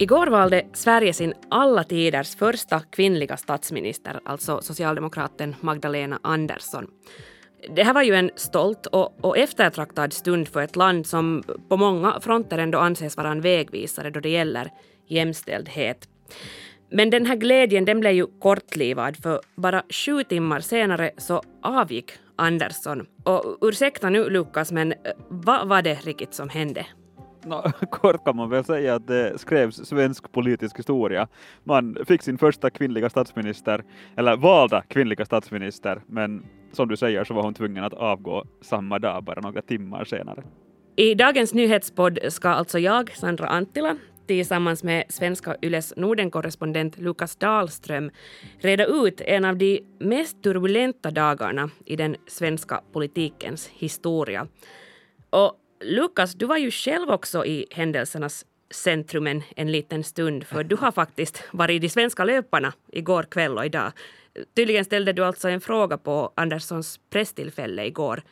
Igår valde Sverige sin alla tiders första kvinnliga statsminister, alltså socialdemokraten Magdalena Andersson. Det här var ju en stolt och, och eftertraktad stund för ett land som på många fronter ändå anses vara en vägvisare då det gäller jämställdhet. Men den här glädjen den blev ju kortlivad för bara sju timmar senare så avgick Andersson. Och ursäkta nu Lukas, men vad var det riktigt som hände? No, kort kan man väl säga att det skrevs svensk politisk historia. Man fick sin första kvinnliga statsminister, eller valda kvinnliga statsminister, men som du säger så var hon tvungen att avgå samma dag, bara några timmar senare. I dagens nyhetspodd ska alltså jag, Sandra Antila, tillsammans med svenska Yles Nordenkorrespondent Lukas Dahlström reda ut en av de mest turbulenta dagarna i den svenska politikens historia. Och Lukas, du var ju själv också i händelsernas centrum en, en liten stund, för du har faktiskt varit i de svenska löparna igår kväll och idag. Tydligen ställde du alltså en fråga på Anderssons presstillfälle igår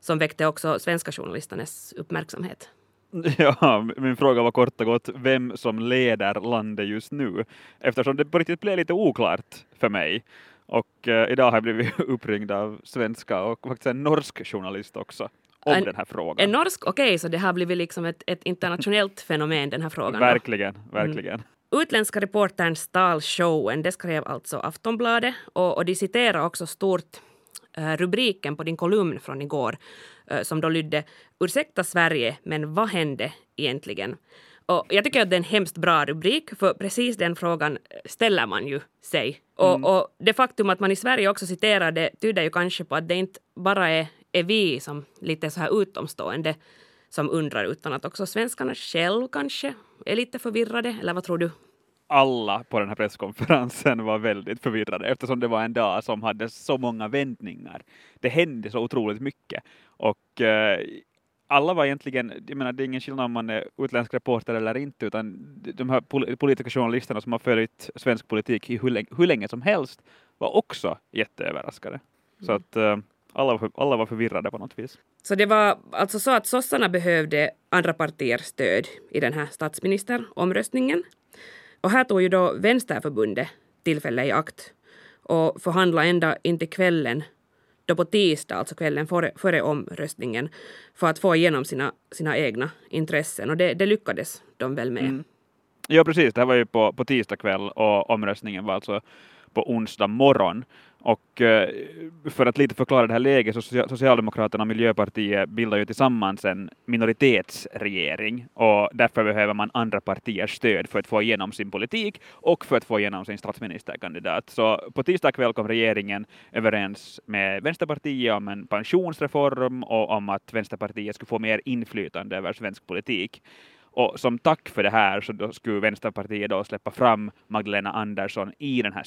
som väckte också svenska journalisternas uppmärksamhet. Ja, min fråga var kort och gott vem som leder landet just nu, eftersom det på riktigt blev lite oklart för mig. Och uh, idag har jag blivit uppringd av svenska och faktiskt en norsk journalist också om en, den här frågan. En norsk, okej, okay, så det har blivit liksom ett, ett internationellt fenomen den här frågan. Verkligen, då. verkligen. Mm. Utländska reportern stal showen, det skrev alltså Aftonbladet och, och de citerar också stort uh, rubriken på din kolumn från igår uh, som då lydde Ursäkta Sverige, men vad hände egentligen? Och jag tycker att det är en hemskt bra rubrik, för precis den frågan ställer man ju sig. Och, mm. och det faktum att man i Sverige också citerar det tyder ju kanske på att det inte bara är är vi som lite så här utomstående som undrar utan att också svenskarna själv kanske är lite förvirrade, eller vad tror du? Alla på den här presskonferensen var väldigt förvirrade eftersom det var en dag som hade så många vändningar. Det hände så otroligt mycket och eh, alla var egentligen, jag menar det är ingen skillnad om man är utländsk reporter eller inte, utan de här politiska journalisterna som har följt svensk politik i hur länge, hur länge som helst var också jätteöverraskade. Mm. Så att eh, alla, var, alla var förvirrade på något vis. Så det var alltså så att sossarna behövde andra partiers stöd i den här statsministeromröstningen. Och här tog ju då Vänsterförbundet tillfälle i akt och förhandla ända in till kvällen då på tisdag, alltså kvällen före, före omröstningen, för att få igenom sina, sina egna intressen. Och det, det lyckades de väl med. Mm. Ja, precis. Det här var ju på, på tisdag kväll och omröstningen var alltså på onsdag morgon. Och eh, för att lite förklara det här läget så Socialdemokraterna och Miljöpartiet bildar ju tillsammans en minoritetsregering och därför behöver man andra partiers stöd för att få igenom sin politik och för att få igenom sin statsministerkandidat. Så på tisdag kväll kom regeringen överens med Vänsterpartiet om en pensionsreform och om att Vänsterpartiet skulle få mer inflytande över svensk politik. Och som tack för det här så då skulle Vänsterpartiet då släppa fram Magdalena Andersson i den här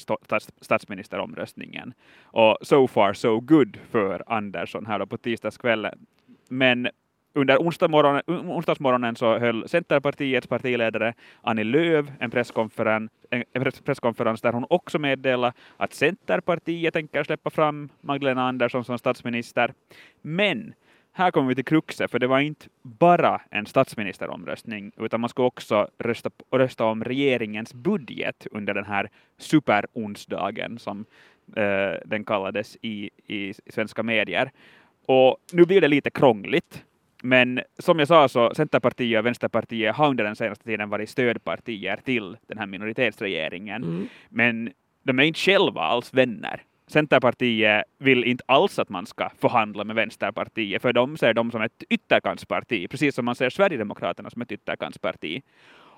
statsministeromröstningen. Och so far so good för Andersson här då på tisdagskvällen. Men under onsdagsmorgonen, onsdagsmorgonen så höll Centerpartiets partiledare Annie Lööf en presskonferens, en presskonferens där hon också meddelade att Centerpartiet tänker släppa fram Magdalena Andersson som statsminister. Men här kommer vi till kruxet, för det var inte bara en statsministeromröstning, utan man skulle också rösta, rösta om regeringens budget under den här superonsdagen, som eh, den kallades i, i svenska medier. Och nu blir det lite krångligt, men som jag sa så Centerpartiet och Vänsterpartiet har under den senaste tiden varit stödpartier till den här minoritetsregeringen. Mm. Men de är inte själva alls vänner. Centerpartiet vill inte alls att man ska förhandla med Vänsterpartiet, för de ser dem som ett ytterkantsparti, precis som man ser Sverigedemokraterna som ett ytterkantsparti.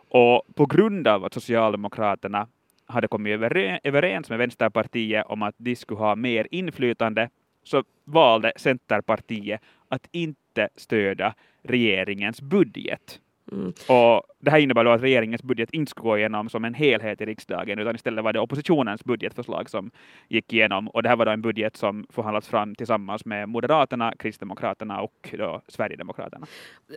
Och på grund av att Socialdemokraterna hade kommit överens med Vänsterpartiet om att de skulle ha mer inflytande, så valde Centerpartiet att inte stödja regeringens budget. Mm. Och det här innebär då att regeringens budget inte skulle gå igenom som en helhet i riksdagen, utan istället var det oppositionens budgetförslag som gick igenom. Och det här var då en budget som förhandlats fram tillsammans med Moderaterna, Kristdemokraterna och då Sverigedemokraterna.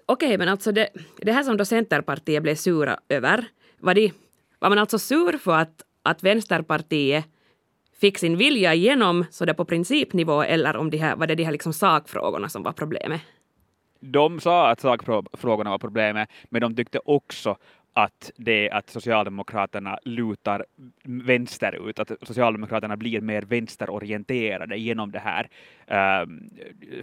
Okej, okay, men alltså det, det här som då Centerpartiet blev sura över, var, de, var man alltså sur för att, att Vänsterpartiet fick sin vilja igenom så det på principnivå eller om de här, var det de här liksom sakfrågorna som var problemet? De sa att sakfrågorna var problemet, men de tyckte också att det att Socialdemokraterna lutar vänsterut, att Socialdemokraterna blir mer vänsterorienterade genom det här äh,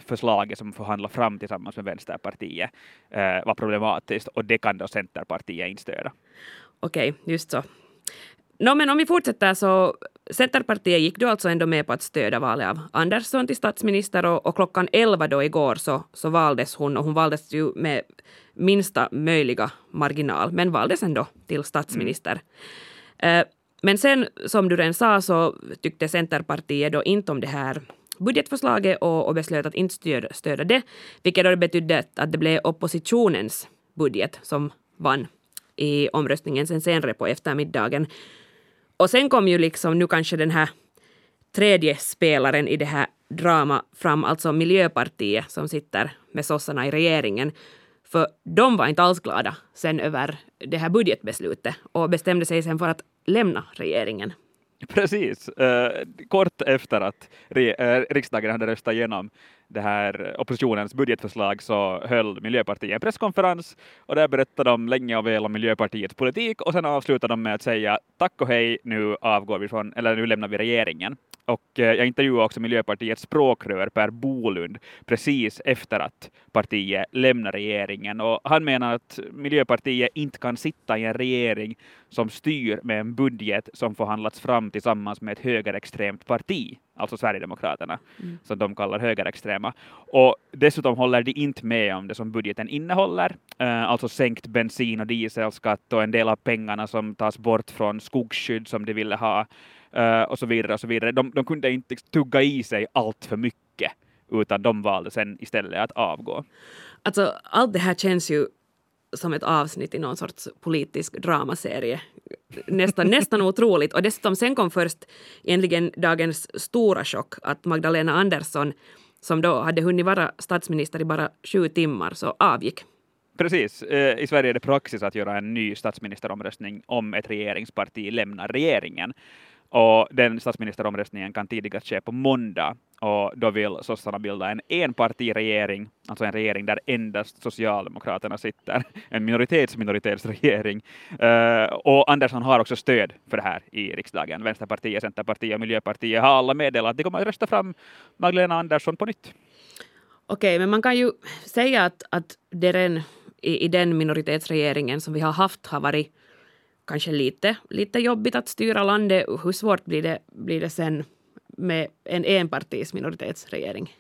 förslaget som förhandlar fram tillsammans med Vänsterpartiet äh, var problematiskt och det kan då Centerpartiet inte stödja. Okej, okay, just så. No, men om vi fortsätter så Centerpartiet gick då alltså ändå med på att stödja valet av Andersson till statsminister och, och klockan 11 då igår så, så valdes hon och hon valdes ju med minsta möjliga marginal men valdes ändå till statsminister. Mm. Uh, men sen som du redan sa så tyckte Centerpartiet då inte om det här budgetförslaget och, och beslöt att inte stödja, stödja det, vilket då betydde att det blev oppositionens budget som vann i omröstningen sen senare på eftermiddagen. Och sen kom ju liksom nu kanske den här tredje spelaren i det här drama fram, alltså Miljöpartiet som sitter med sossarna i regeringen. För de var inte alls glada sen över det här budgetbeslutet och bestämde sig sen för att lämna regeringen. Precis. eh, kort efter att uh, riksdagen hade röstat igenom det här oppositionens budgetförslag så höll Miljöpartiet en presskonferens och där berättade de länge och väl om Miljöpartiets politik och sen avslutade de med att säga tack och hej, nu avgår vi från, eller nu lämnar vi regeringen. Och eh, jag intervjuade också Miljöpartiets språkrör Per Bolund precis efter att partiet lämnar regeringen och han menar att Miljöpartiet inte kan sitta i en regering som styr med en budget som förhandlats fram tillsammans med ett högerextremt parti, alltså Sverigedemokraterna, mm. som de kallar högerextrema. Och dessutom håller de inte med om det som budgeten innehåller, eh, alltså sänkt bensin och dieselskatt och en del av pengarna som tas bort från skogsskydd som de ville ha uh, och så vidare och så vidare. De, de kunde inte tugga i sig allt för mycket utan de valde sen istället att avgå. Alltså allt det här känns ju som ett avsnitt i någon sorts politisk dramaserie. Nästan, nästan otroligt. Och dessutom sen kom först egentligen dagens stora chock att Magdalena Andersson som då hade hunnit vara statsminister i bara sju timmar så avgick. Precis. Eh, I Sverige är det praxis att göra en ny statsministeromröstning om ett regeringsparti lämnar regeringen. Och den statsministeromröstningen kan tidigast ske på måndag och då vill sossarna bilda en enpartiregering, alltså en regering där endast Socialdemokraterna sitter, en minoritets-minoritetsregering. Uh, eh, och Andersson har också stöd för det här i riksdagen. Vänsterpartiet, Centerpartiet och Miljöpartiet har alla meddelat att de kommer att rösta fram Magdalena Andersson på nytt. Okej, men man kan ju säga att, att det den, i, i den minoritetsregeringen som vi har haft har varit kanske lite, lite jobbigt att styra landet. Hur svårt blir det, blir det sen med en enpartis minoritetsregering?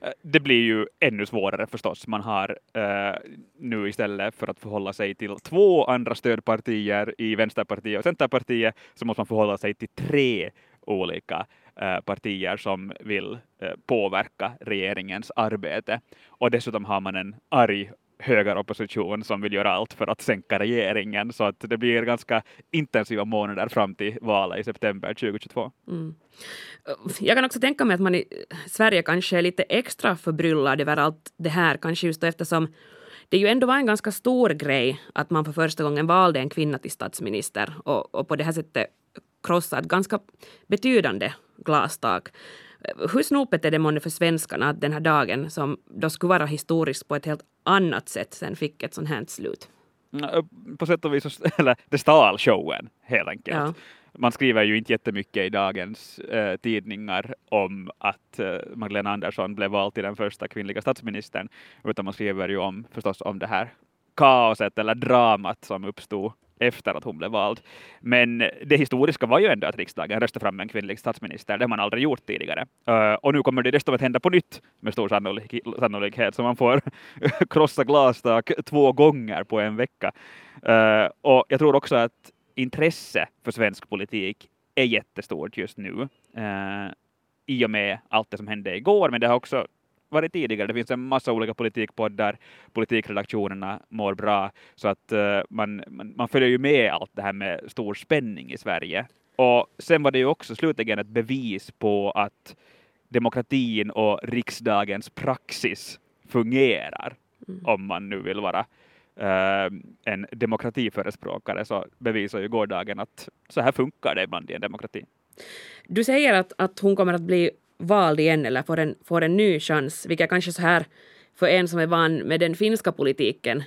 Eh, det blir ju ännu svårare förstås. Man har eh, nu istället för att förhålla sig till två andra stödpartier i Vänsterpartiet och Centerpartiet så måste man förhålla sig till tre olika eh, partier som vill eh, påverka regeringens arbete. Och dessutom har man en arg högeropposition som vill göra allt för att sänka regeringen, så att det blir ganska intensiva månader fram till valet i september 2022. Mm. Jag kan också tänka mig att man i Sverige kanske är lite extra förbryllad över allt det här, kanske just eftersom det ju ändå var en ganska stor grej att man för första gången valde en kvinna till statsminister och, och på det här sättet krossa ett ganska betydande glastak. Hur snopet är det månne för svenskarna att den här dagen, som då skulle vara historisk på ett helt annat sätt, sen fick ett sånt här slut? Mm, på sätt och vis, eller det stal showen helt enkelt. Ja. Man skriver ju inte jättemycket i dagens eh, tidningar om att eh, Magdalena Andersson blev vald till den första kvinnliga statsministern, utan man skriver ju om förstås om det här kaoset eller dramat som uppstod efter att hon blev vald. Men det historiska var ju ändå att riksdagen röstade fram en kvinnlig statsminister. Det har man aldrig gjort tidigare. Uh, och nu kommer det dessutom att hända på nytt med stor sannolik sannolikhet, så man får krossa glastak två gånger på en vecka. Uh, och jag tror också att intresse för svensk politik är jättestort just nu. Uh, i och med allt det som hände igår, men det har också varit tidigare. Det finns en massa olika politikpoddar, politikredaktionerna mår bra, så att uh, man, man, man, följer ju med allt det här med stor spänning i Sverige. Och sen var det ju också slutligen ett bevis på att demokratin och riksdagens praxis fungerar, mm. om man nu vill vara uh, en demokratiförespråkare, så bevisar ju gårdagen att så här funkar det ibland i en demokrati. Du säger att, att hon kommer att bli vald igen eller får en, får en ny chans, vilket kanske så här för en som är van med den finska politiken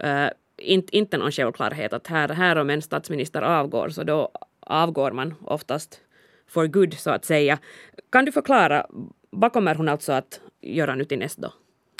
äh, inte, inte någon självklarhet att här, här om en statsminister avgår så då avgår man oftast for good så att säga. Kan du förklara, vad kommer hon alltså att göra nu till näst då?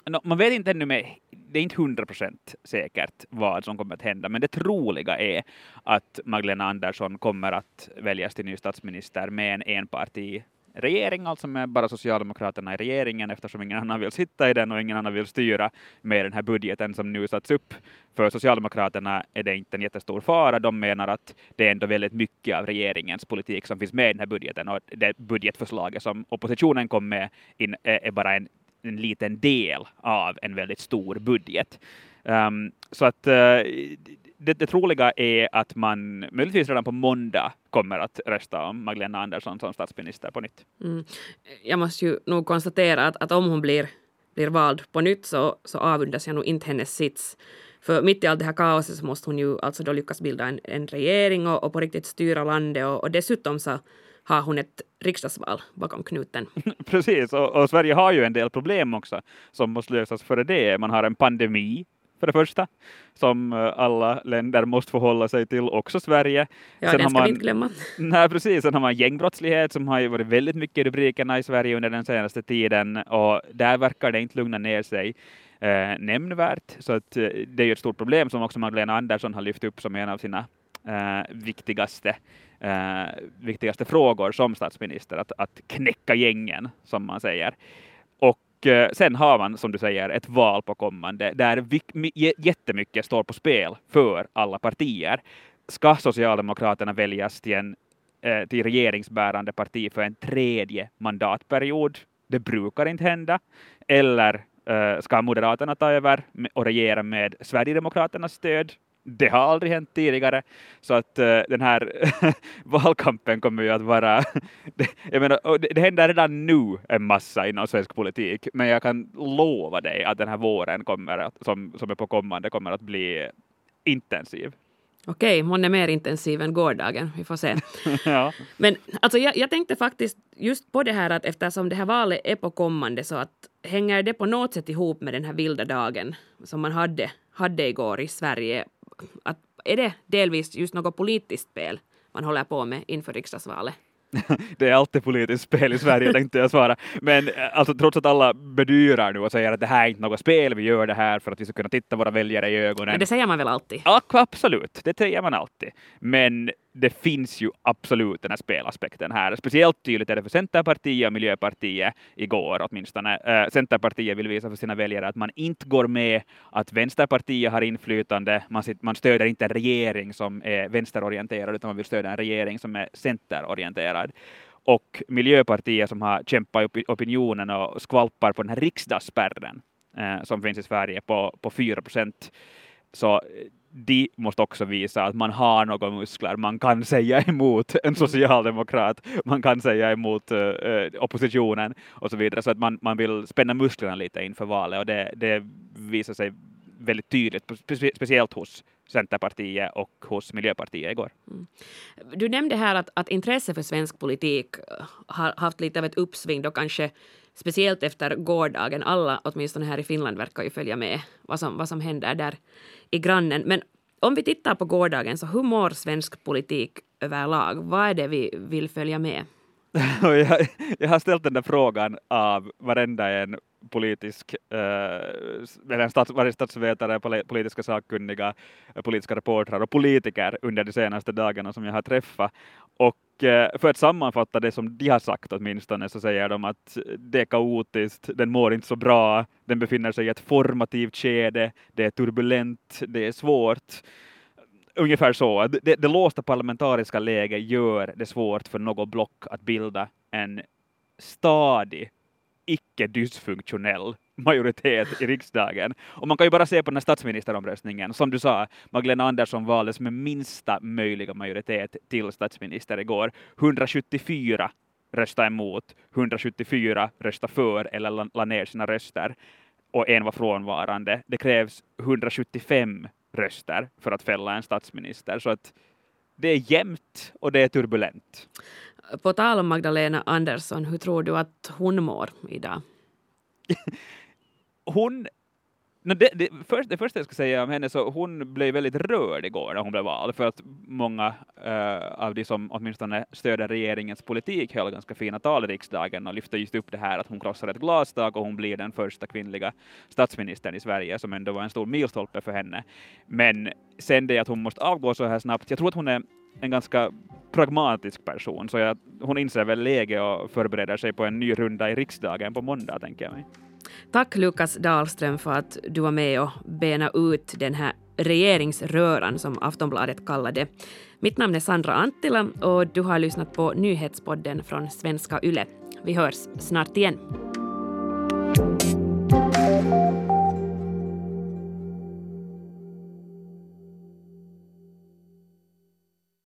No, man vet inte ännu med, det är inte hundra procent säkert vad som kommer att hända, men det troliga är att Magdalena Andersson kommer att väljas till ny statsminister med en enparti regering, alltså med bara Socialdemokraterna i regeringen eftersom ingen annan vill sitta i den och ingen annan vill styra med den här budgeten som nu satts upp. För Socialdemokraterna är det inte en jättestor fara. De menar att det är ändå väldigt mycket av regeringens politik som finns med i den här budgeten och det budgetförslaget som oppositionen kom med in är bara en, en liten del av en väldigt stor budget. Um, så att uh, det, det troliga är att man möjligtvis redan på måndag kommer att rösta om Magdalena Andersson som statsminister på nytt. Mm. Jag måste ju nog konstatera att, att om hon blir, blir vald på nytt så, så avundas jag nog inte hennes sits. För mitt i allt det här kaoset så måste hon ju alltså då lyckas bilda en, en regering och, och på riktigt styra landet och, och dessutom så har hon ett riksdagsval bakom knuten. Precis, och, och, Sverige har ju en del problem också som måste lösas före det. Man har en pandemi för det första, som eh, alla länder måste förhålla sig till, också Sverige. Ja, Sen det ska man, vi inte glömma. Nej, precis. Sen har man gängbrottslighet som har varit väldigt mycket i rubrikerna i Sverige under den senaste tiden och där verkar det inte lugna ner sig eh, nämnvärt. Så att, eh, det är ju ett stort problem som också Magdalena Andersson har lyft upp som en av sina eh, viktigaste eh, viktigaste frågor som statsminister, att, att knäcka gängen, som man säger. Och eh, sen har man, som du säger, ett val på kommande där jättemycket står på spel för alla partier. Ska Socialdemokraterna väljas till, en, eh, till regeringsbärande parti för en tredje mandatperiod? Det brukar inte hända. Eller eh, ska Moderaterna ta över och regera med Sverigedemokraternas stöd? Det har aldrig hänt tidigare, så att uh, den här valkampen kommer ju att vara... det, jag menar, det, det händer redan nu en massa inom svensk politik, men jag kan lova dig att den här våren kommer att, som, som är på kommande kommer att bli intensiv. Okej, är mer intensiv än gårdagen. Vi får se. ja. Men alltså, jag, jag, tänkte faktiskt just på det här att eftersom det här valet är på kommande så att hänger det på något sätt ihop med den här vilda dagen som man hade, hade igår i Sverige att är det delvis just något politiskt spel man håller på med inför riksdagsvalet? det är alltid politiskt spel i Sverige tänkte jag svara. Men eh, alltså, trots att alla bedyrar nu och säger att det här är inte något spel, vi gör det här för att vi ska kunna titta våra väljare i ögonen. Men det säger man väl alltid? Ja, absolut, det säger man alltid. Men det finns ju absolut den här spelaspekten här. Speciellt tydligt är det för Centerpartiet och Miljöpartiet igår åtminstone. Äh, Centerpartiet vill visa för sina väljare att man inte går med att Vänsterpartiet har inflytande. Man, man stöder inte en regering som är vänsterorienterad, utan man vill stödja en regering som är centerorienterad och Miljöpartiet som har kämpat upp opinionen och skvalpar på den här riksdagsspärren eh, som finns i Sverige på, på 4 procent. Så eh, de måste också visa att man har några muskler. Man kan säga emot en socialdemokrat, man kan säga emot uh, oppositionen och så vidare. Så att man, man vill spänna musklerna lite inför valet och det, det visar sig väldigt tydligt, speciellt hos Centerpartiet och hos Miljöpartiet igår. Mm. Du nämnde här att, att intresse för svensk politik har haft lite av ett uppsving, då kanske speciellt efter gårdagen. Alla, åtminstone här i Finland, verkar ju följa med vad som, vad som händer där i grannen. Men om vi tittar på gårdagen, så hur mår svensk politik överlag? Vad är det vi vill följa med? jag, jag har ställt den där frågan av varenda en politisk, eh, stats, varje statsvetare, politiska sakkunniga, politiska reportrar och politiker under de senaste dagarna som jag har träffat. Och Eh, för att sammanfatta det som de har sagt åtminstone så säger de att det är kaotiskt, den mår inte så bra, den befinner sig i ett formativt skede, det är turbulent, det är svårt. Ungefär så. Det, det låsta parlamentariska läget gör det svårt för något block att bilda en stadig icke dysfunktionell majoritet i riksdagen. Och man kan ju bara se på den här statsministeromröstningen. Som du sa, Magdalena Andersson valdes med minsta möjliga majoritet till statsminister igår. 174 röstade emot, 174 röstade för eller la ner sina röster och en var frånvarande. Det krävs 175 röster för att fälla en statsminister. Så att det är jämnt och det är turbulent. På tal om Magdalena Andersson, hur tror du att hon mår idag? hon No, det, det, först, det första jag ska säga om henne, så hon blev väldigt rörd igår när hon blev vald, för att många uh, av de som åtminstone stöder regeringens politik höll ganska fina tal i riksdagen och lyfte just upp det här att hon krossar ett glastak och hon blir den första kvinnliga statsministern i Sverige, som ändå var en stor milstolpe för henne. Men sen det att hon måste avgå så här snabbt, jag tror att hon är en ganska pragmatisk person, så jag, hon inser väl läget och förbereder sig på en ny runda i riksdagen på måndag, tänker jag mig. Tack Lukas Dahlström för att du var med och bena ut den här regeringsröran som Aftonbladet kallade Mitt namn är Sandra Anttila och du har lyssnat på nyhetspodden från Svenska Yle. Vi hörs snart igen.